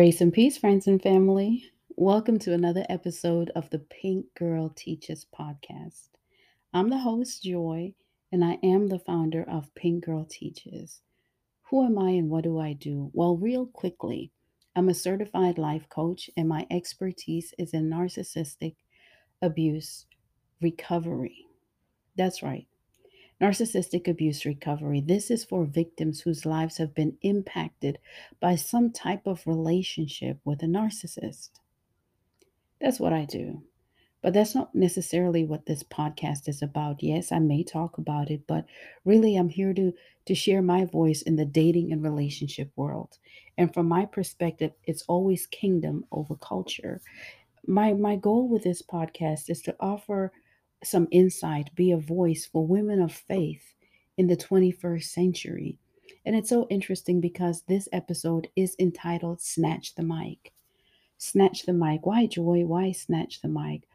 Grace and peace, friends and family. Welcome to another episode of the Pink Girl Teaches podcast. I'm the host, Joy, and I am the founder of Pink Girl Teaches. Who am I and what do I do? Well, real quickly, I'm a certified life coach, and my expertise is in narcissistic abuse recovery. That's right. Narcissistic abuse recovery. This is for victims whose lives have been impacted by some type of relationship with a narcissist. That's what I do. But that's not necessarily what this podcast is about. Yes, I may talk about it, but really I'm here to to share my voice in the dating and relationship world. And from my perspective, it's always kingdom over culture. My my goal with this podcast is to offer some insight, be a voice for women of faith in the 21st century. And it's so interesting because this episode is entitled Snatch the Mic. Snatch the mic. Why joy? Why snatch the mic?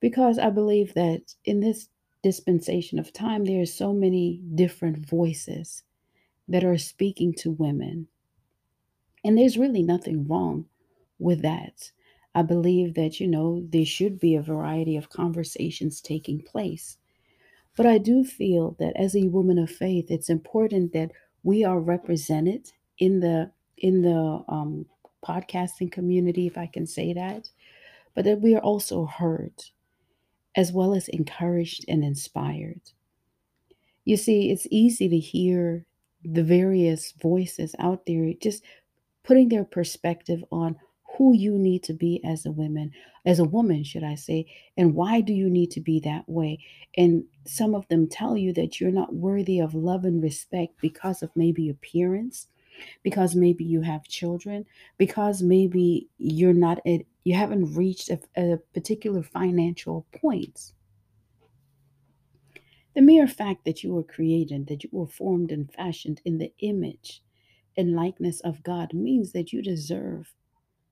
Because I believe that in this dispensation of time, there are so many different voices that are speaking to women. And there's really nothing wrong with that. I believe that, you know, there should be a variety of conversations taking place. But I do feel that as a woman of faith, it's important that we are represented in the in the um, podcasting community, if I can say that, but that we are also heard as well as encouraged and inspired. You see, it's easy to hear the various voices out there just putting their perspective on who you need to be as a woman, as a woman, should I say, and why do you need to be that way? And some of them tell you that you're not worthy of love and respect because of maybe appearance, because maybe you have children, because maybe you're not at, you haven't reached a, a particular financial point. The mere fact that you were created, that you were formed and fashioned in the image and likeness of God means that you deserve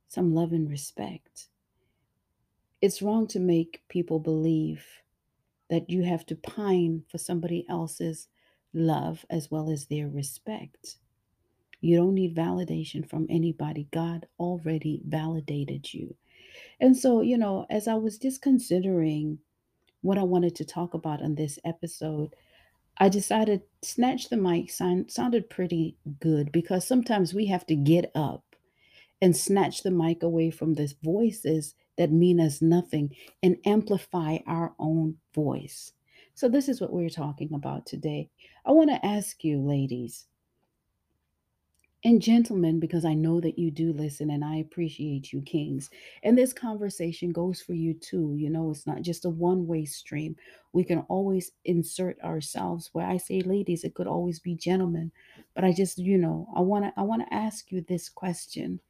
some love and respect. It's wrong to make people believe that you have to pine for somebody else's love as well as their respect. You don't need validation from anybody. God already validated you. And so, you know, as I was just considering what I wanted to talk about on this episode, I decided snatch the mic sound, sounded pretty good because sometimes we have to get up and snatch the mic away from the voices that mean us nothing and amplify our own voice. So, this is what we're talking about today. I want to ask you, ladies and gentlemen, because I know that you do listen and I appreciate you, kings. And this conversation goes for you too. You know, it's not just a one way stream. We can always insert ourselves where I say ladies, it could always be gentlemen. But I just, you know, I want to I want to ask you this question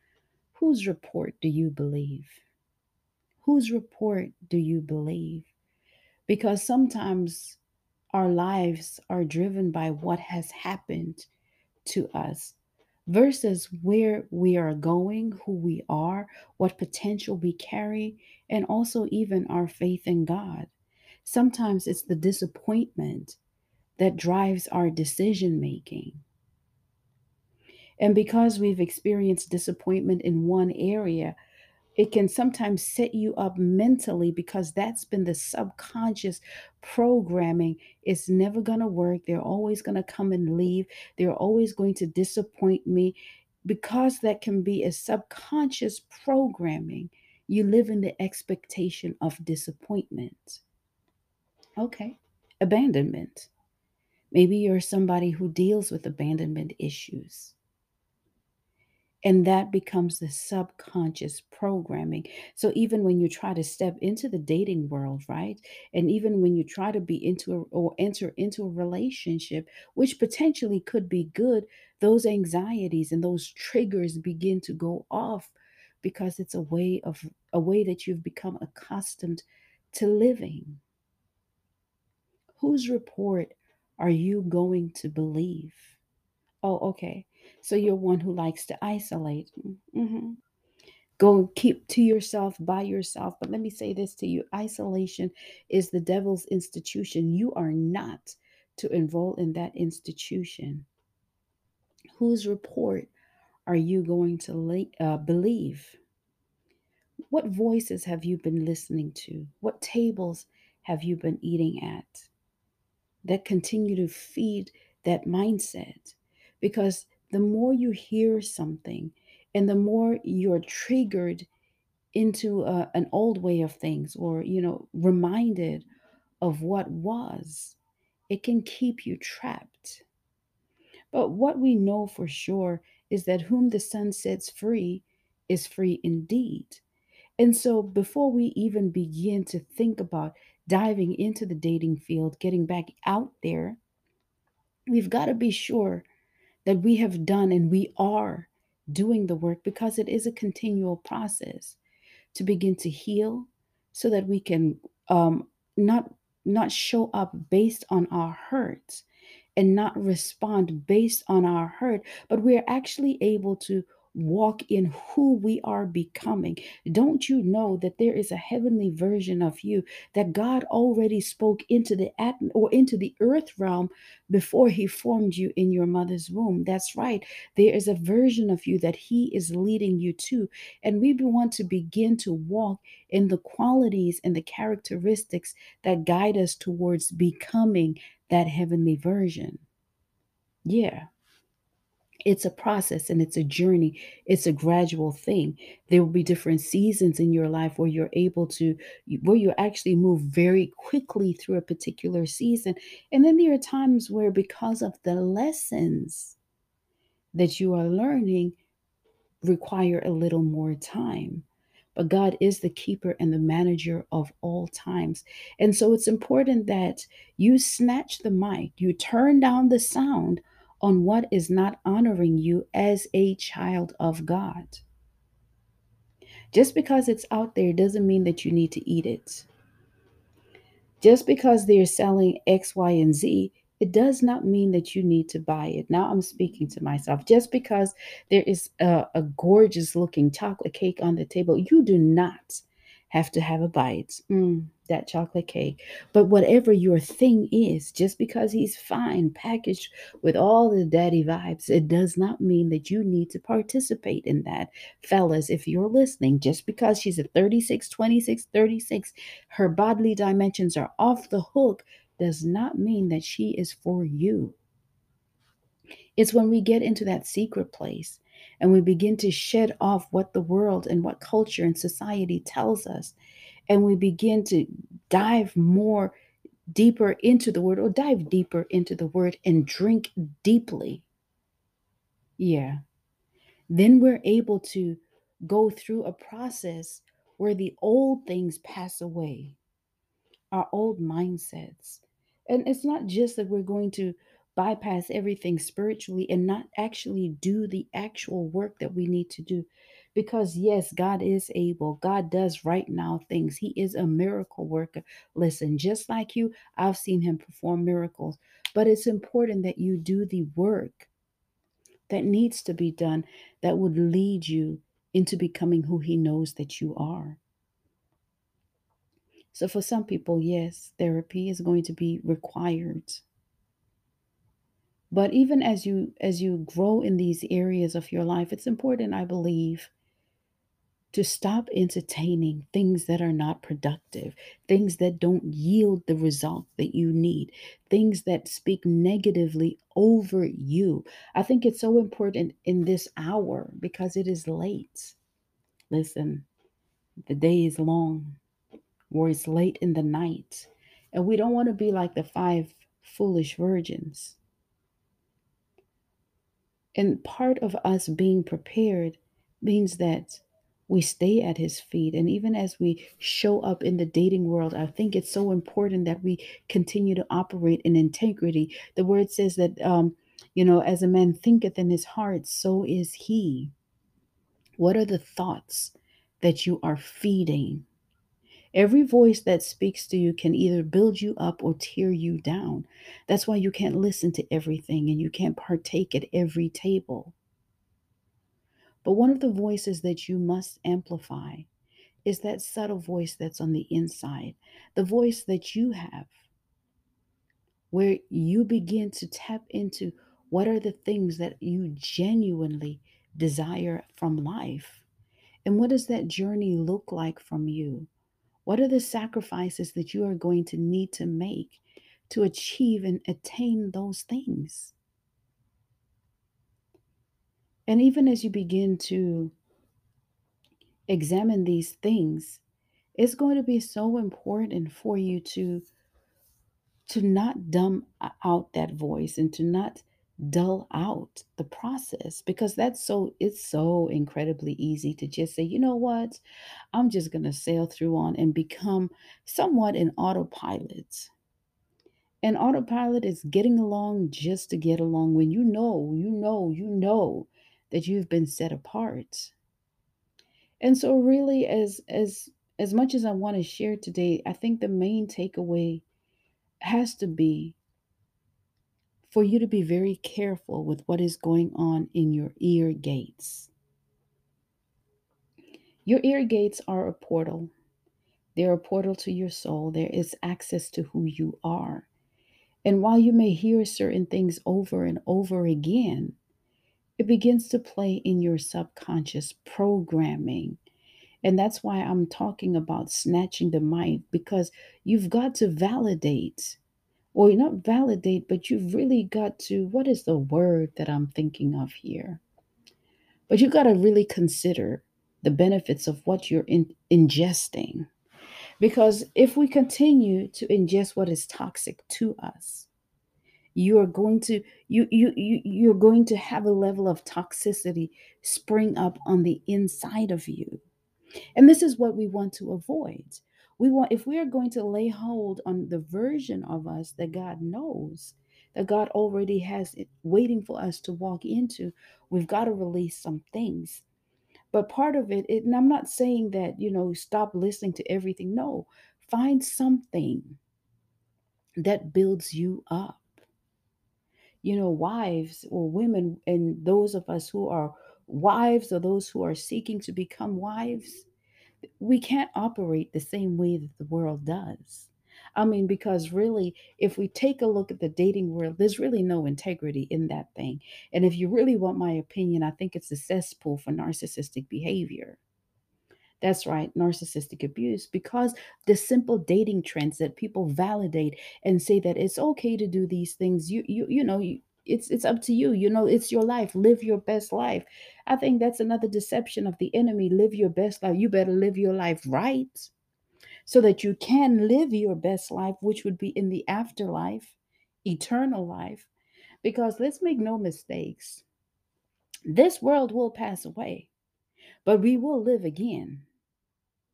Whose report do you believe? Whose report do you believe? Because sometimes our lives are driven by what has happened to us versus where we are going, who we are, what potential we carry, and also even our faith in God. Sometimes it's the disappointment that drives our decision making. And because we've experienced disappointment in one area, it can sometimes set you up mentally because that's been the subconscious programming. It's never going to work. They're always going to come and leave. They're always going to disappoint me. Because that can be a subconscious programming, you live in the expectation of disappointment. Okay, abandonment. Maybe you're somebody who deals with abandonment issues. And that becomes the subconscious programming. So even when you try to step into the dating world, right? And even when you try to be into a, or enter into a relationship, which potentially could be good, those anxieties and those triggers begin to go off because it's a way of a way that you've become accustomed to living. Whose report are you going to believe? Oh, okay. So you're one who likes to isolate. hmm Go keep to yourself by yourself. But let me say this to you isolation is the devil's institution. You are not to enroll in that institution. Whose report are you going to uh, believe? What voices have you been listening to? What tables have you been eating at that continue to feed that mindset? Because the more you hear something and the more you're triggered into a, an old way of things or, you know, reminded of what was, it can keep you trapped. But what we know for sure is that whom the son sets free is free indeed. And so, before we even begin to think about diving into the dating field, getting back out there, we've got to be sure that we have done and we are doing the work because it is a continual process to begin to heal so that we can um, not not show up based on our hurts and not respond based on our hurt, but we're actually able to walk in who we are becoming. Don't you know that there is a heavenly version of you that God already spoke into the atm- or into the earth realm before he formed you in your mother's womb? That's right. There is a version of you that he is leading you to, and we want to begin to walk in the qualities and the characteristics that guide us towards becoming that heavenly version. Yeah, it's a process and it's a journey. It's a gradual thing. There will be different seasons in your life where you're able to, where you actually move very quickly through a particular season. And then there are times where, because of the lessons that you are learning, require a little more time. But God is the keeper and the manager of all times. And so it's important that you snatch the mic, you turn down the sound on what is not honoring you as a child of God. Just because it's out there doesn't mean that you need to eat it. Just because they're selling X, Y, and Z, it does not mean that you need to buy it. Now I'm speaking to myself. Just because there is a, a gorgeous looking chocolate cake on the table, you do not have to have a bite. Mm, that chocolate cake. But whatever your thing is, just because he's fine, packaged with all the daddy vibes, it does not mean that you need to participate in that. Fellas, if you're listening, just because she's a 36, 26, 36, her bodily dimensions are off the hook, does not mean that she is for you. It's when we get into that secret place and we begin to shed off what the world and what culture and society tells us, and we begin to dive more deeper into the word or dive deeper into the word and drink deeply. Yeah. Then we're able to go through a process where the old things pass away, our old mindsets. And it's not just that we're going to bypass everything spiritually and not actually do the actual work that we need to do. Because, yes, God is able. God does right now things. He is a miracle worker. Listen, just like you, I've seen Him perform miracles. But it's important that you do the work that needs to be done that would lead you into becoming who He knows that you are. So, for some people, yes, therapy is going to be required but even as you as you grow in these areas of your life it's important i believe to stop entertaining things that are not productive things that don't yield the result that you need things that speak negatively over you. I think it's so important in this hour because it is late. Listen the day is long or it's late in the night and we don't want to be like the five foolish virgins. And part of us being prepared means that we stay at his feet. And even as we show up in the dating world, I think it's so important that we continue to operate in integrity. The word says that, um, you know, as a man thinketh in his heart, so is he. What are the thoughts that you are feeding? Every voice that speaks to you can either build you up or tear you down. That's why you can't listen to everything and you can't partake at every table. But one of the voices that you must amplify is that subtle voice that's on the inside, the voice that you have, where you begin to tap into what are the things that you genuinely desire from life? And what does that journey look like from you? What are the sacrifices that you are going to need to make to achieve and attain those things? And even as you begin to examine these things, it's going to be so important for you to to not dumb out that voice and to not dull out the process because that's so it's so incredibly easy to just say you know what? I'm just going to sail through on and become somewhat an autopilot. And autopilot is getting along just to get along when you know you know you know that you've been set apart and so really as as as much as i want to share today i think the main takeaway has to be for you to be very careful with what is going on in your ear gates. Your ear gates are a portal. They're a portal to your soul. There is access to who you are. And while you may hear certain things over and over again, it begins to play in your subconscious programming. And that's why I'm talking about snatching the mic because you've got to validate or not validate, but you've really got to, what is the word that I'm thinking of here? But you've got to really consider the benefits of what you're in, ingesting. Because if we continue to ingest what is toxic to us, you are going to you you you you're going to have a level of toxicity spring up on the inside of you. And this is what we want to avoid. We want, if we are going to lay hold on the version of us that God knows, that God already has it waiting for us to walk into, we've got to release some things. But part of it, it, and I'm not saying that, you know, stop listening to everything. No, find something that builds you up. You know, wives or women, and those of us who are wives or those who are seeking to become wives, we can't operate the same way that the world does. I mean, because really, if we take a look at the dating world, there's really no integrity in that thing. And if you really want my opinion, I think it's a cesspool for narcissistic behavior. That's right, narcissistic abuse, because the simple dating trends that people validate and say that it's okay to do these things, you you you know, you, it's it's up to you. You know, it's your life. Live your best life. I think that's another deception of the enemy. Live your best life. You better live your life right so that you can live your best life, which would be in the afterlife, eternal life. Because let's make no mistakes. This world will pass away, but we will live again.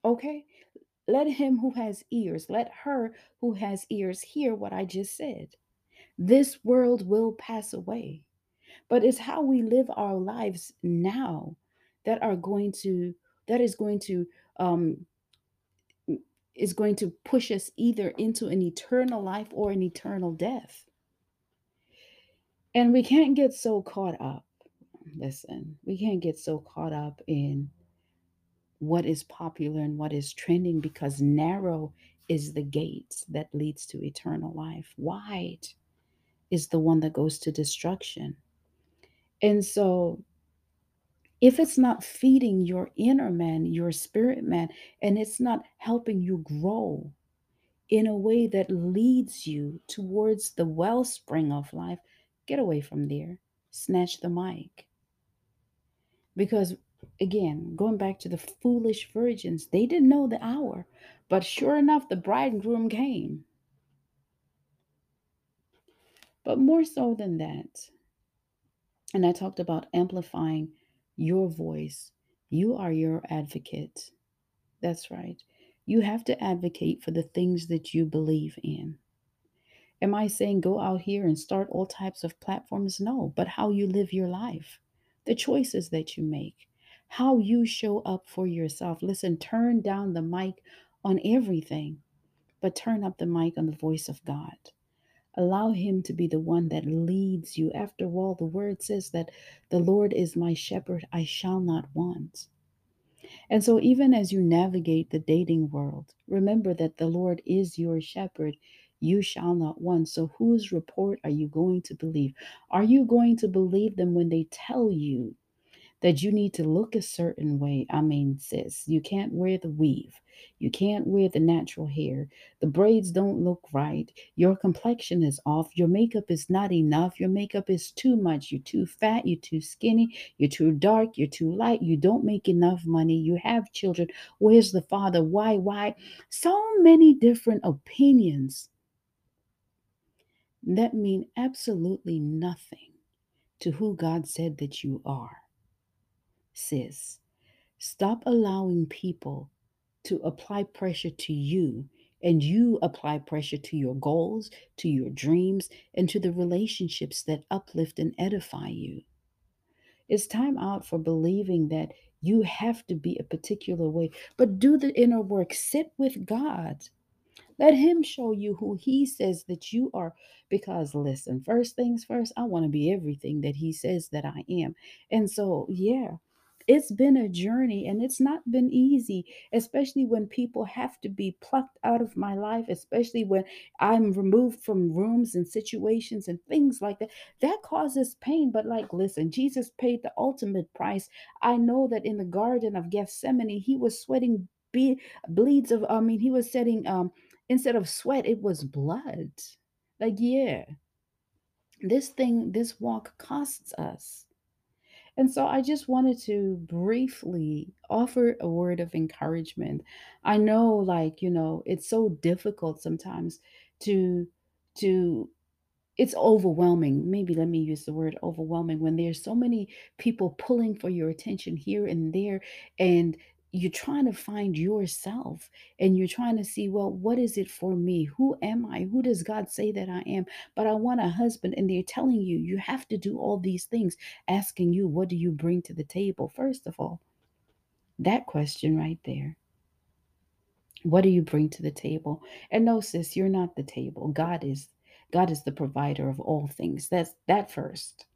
Okay? Let him who has ears, let her who has ears hear what I just said. This world will pass away, but it's how we live our lives now that are going to that is going to um is going to push us either into an eternal life or an eternal death. And we can't get so caught up. Listen, we can't get so caught up in what is popular and what is trending because narrow is the gate that leads to eternal life. Wide is the one that goes to destruction. And so, if it's not feeding your inner man, your spirit man, and it's not helping you grow in a way that leads you towards the wellspring of life, get away from there. Snatch the mic. Because, again, going back to the foolish virgins, they didn't know the hour, but sure enough, the bridegroom came. But more so than that, and I talked about amplifying your voice. You are your advocate. That's right. You have to advocate for the things that you believe in. Am I saying go out here and start all types of platforms? No, but how you live your life, the choices that you make, how you show up for yourself. Listen, turn down the mic on everything, but turn up the mic on the voice of God. Allow Him to be the one that leads you. After all, the word says that the Lord is my shepherd, I shall not want. And so, even as you navigate the dating world, remember that the Lord is your shepherd. You shall not want. So, whose report are you going to believe? Are you going to believe them when they tell you that you need to look a certain way. I mean, sis, you can't wear the weave. You can't wear the natural hair. The braids don't look right. Your complexion is off. Your makeup is not enough. Your makeup is too much. You're too fat. You're too skinny. You're too dark. You're too light. You don't make enough money. You have children. Where's the father? Why? Why? So many different opinions that mean absolutely nothing to who God said that you are. Sis, stop allowing people to apply pressure to you and you apply pressure to your goals, to your dreams, and to the relationships that uplift and edify you. It's time out for believing that you have to be a particular way, but do the inner work. Sit with God. Let Him show you who He says that you are. Because, listen, first things first, I want to be everything that He says that I am. And so, yeah, it's been a journey and it's not been easy, especially when people have to be plucked out of my life, especially when I'm removed from rooms and situations and things like that. That causes pain. But, like, listen, Jesus paid the ultimate price. I know that in the Garden of Gethsemane, he was sweating be- bleeds of, I mean, he was setting, um, instead of sweat, it was blood. Like, yeah, this thing, this walk costs us. And so I just wanted to briefly offer a word of encouragement. I know like, you know, it's so difficult sometimes to to it's overwhelming. Maybe let me use the word overwhelming when there's so many people pulling for your attention here and there and you're trying to find yourself and you're trying to see, well, what is it for me? Who am I? Who does God say that I am? But I want a husband, and they're telling you, you have to do all these things, asking you, what do you bring to the table? First of all, that question right there. What do you bring to the table? And no, sis, you're not the table. God is God is the provider of all things. That's that first.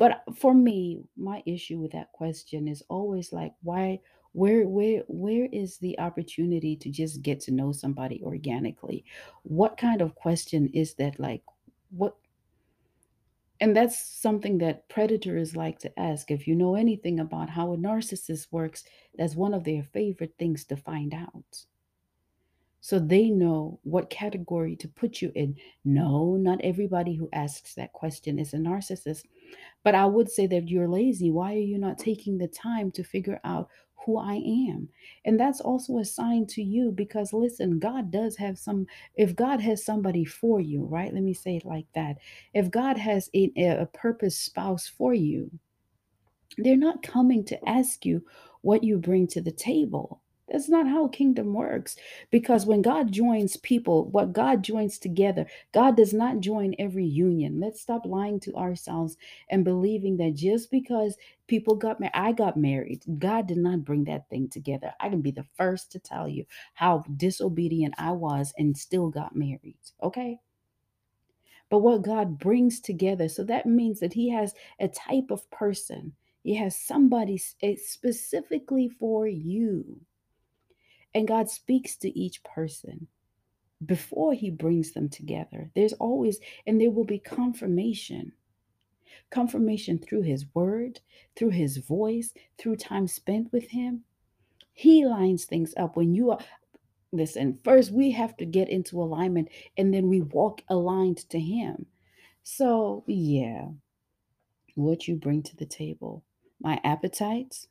But for me, my issue with that question is always like, why, where, where, where is the opportunity to just get to know somebody organically? What kind of question is that? Like, what? And that's something that predators like to ask. If you know anything about how a narcissist works, that's one of their favorite things to find out. So they know what category to put you in. No, not everybody who asks that question is a narcissist. But I would say that you're lazy. Why are you not taking the time to figure out who I am? And that's also a sign to you because listen, God does have some, if God has somebody for you, right? Let me say it like that. If God has a, a purpose spouse for you, they're not coming to ask you what you bring to the table. That's not how kingdom works. Because when God joins people, what God joins together, God does not join every union. Let's stop lying to ourselves and believing that just because people got married, I got married, God did not bring that thing together. I can be the first to tell you how disobedient I was and still got married. Okay? But what God brings together, so that means that He has a type of person. He has somebody eh, specifically for you and God speaks to each person before he brings them together. There's always, and there will be confirmation. Confirmation through his word, through his voice, through time spent with him. He lines things up when you are. Listen, first we have to get into alignment and then we walk aligned to him. So, yeah, what you bring to the table. My appetites,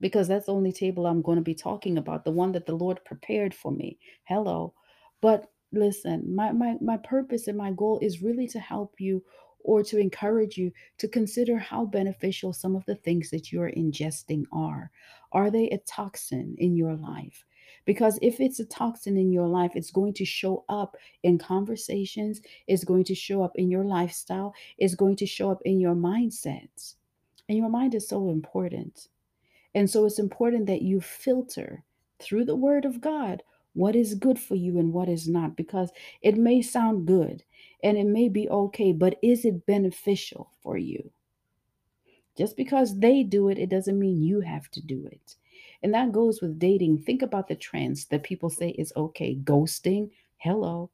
because that's the only table I'm going to be talking about, the one that the Lord prepared for me. Hello. But listen, my my my purpose and my goal is really to help you or to encourage you to consider how beneficial some of the things that you're ingesting are. Are they a toxin in your life? Because if it's a toxin in your life, it's going to show up in conversations, it's going to show up in your lifestyle, it's going to show up in your mindsets. And your mind is so important. And so it's important that you filter through the word of God what is good for you and what is not, because it may sound good and it may be okay, but is it beneficial for you? Just because they do it, it doesn't mean you have to do it. And that goes with dating. Think about the trends that people say is okay. Ghosting, hello,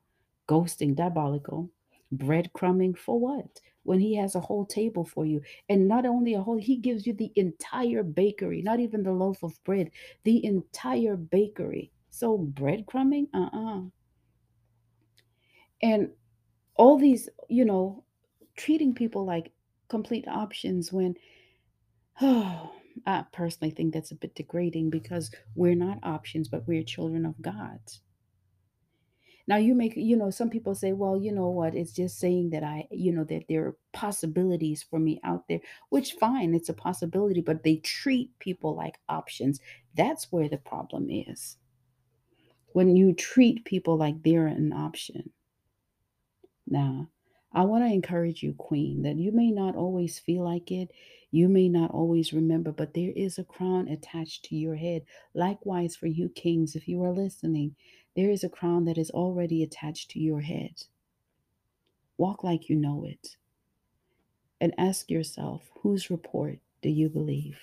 ghosting, diabolical. Breadcrumbing for what? When he has a whole table for you. And not only a whole, he gives you the entire bakery, not even the loaf of bread, the entire bakery. So breadcrumbing? Uh uh And all these, you know, treating people like complete options when, oh, I personally think that's a bit degrading because we're not options, but we're children of God. Now you make, you know, some people say, well, you know what, it's just saying that I, you know, that there are possibilities for me out there, which fine, it's a possibility, but they treat people like options. That's where the problem is. When you treat people like they're an option. Now, I want to encourage you, Queen, that you may not always feel like it, you may not always remember, but there is a crown attached to your head. Likewise, for you, Kings, if you are listening, there is a crown that is already attached to your head. Walk like you know it and ask yourself whose report do you believe?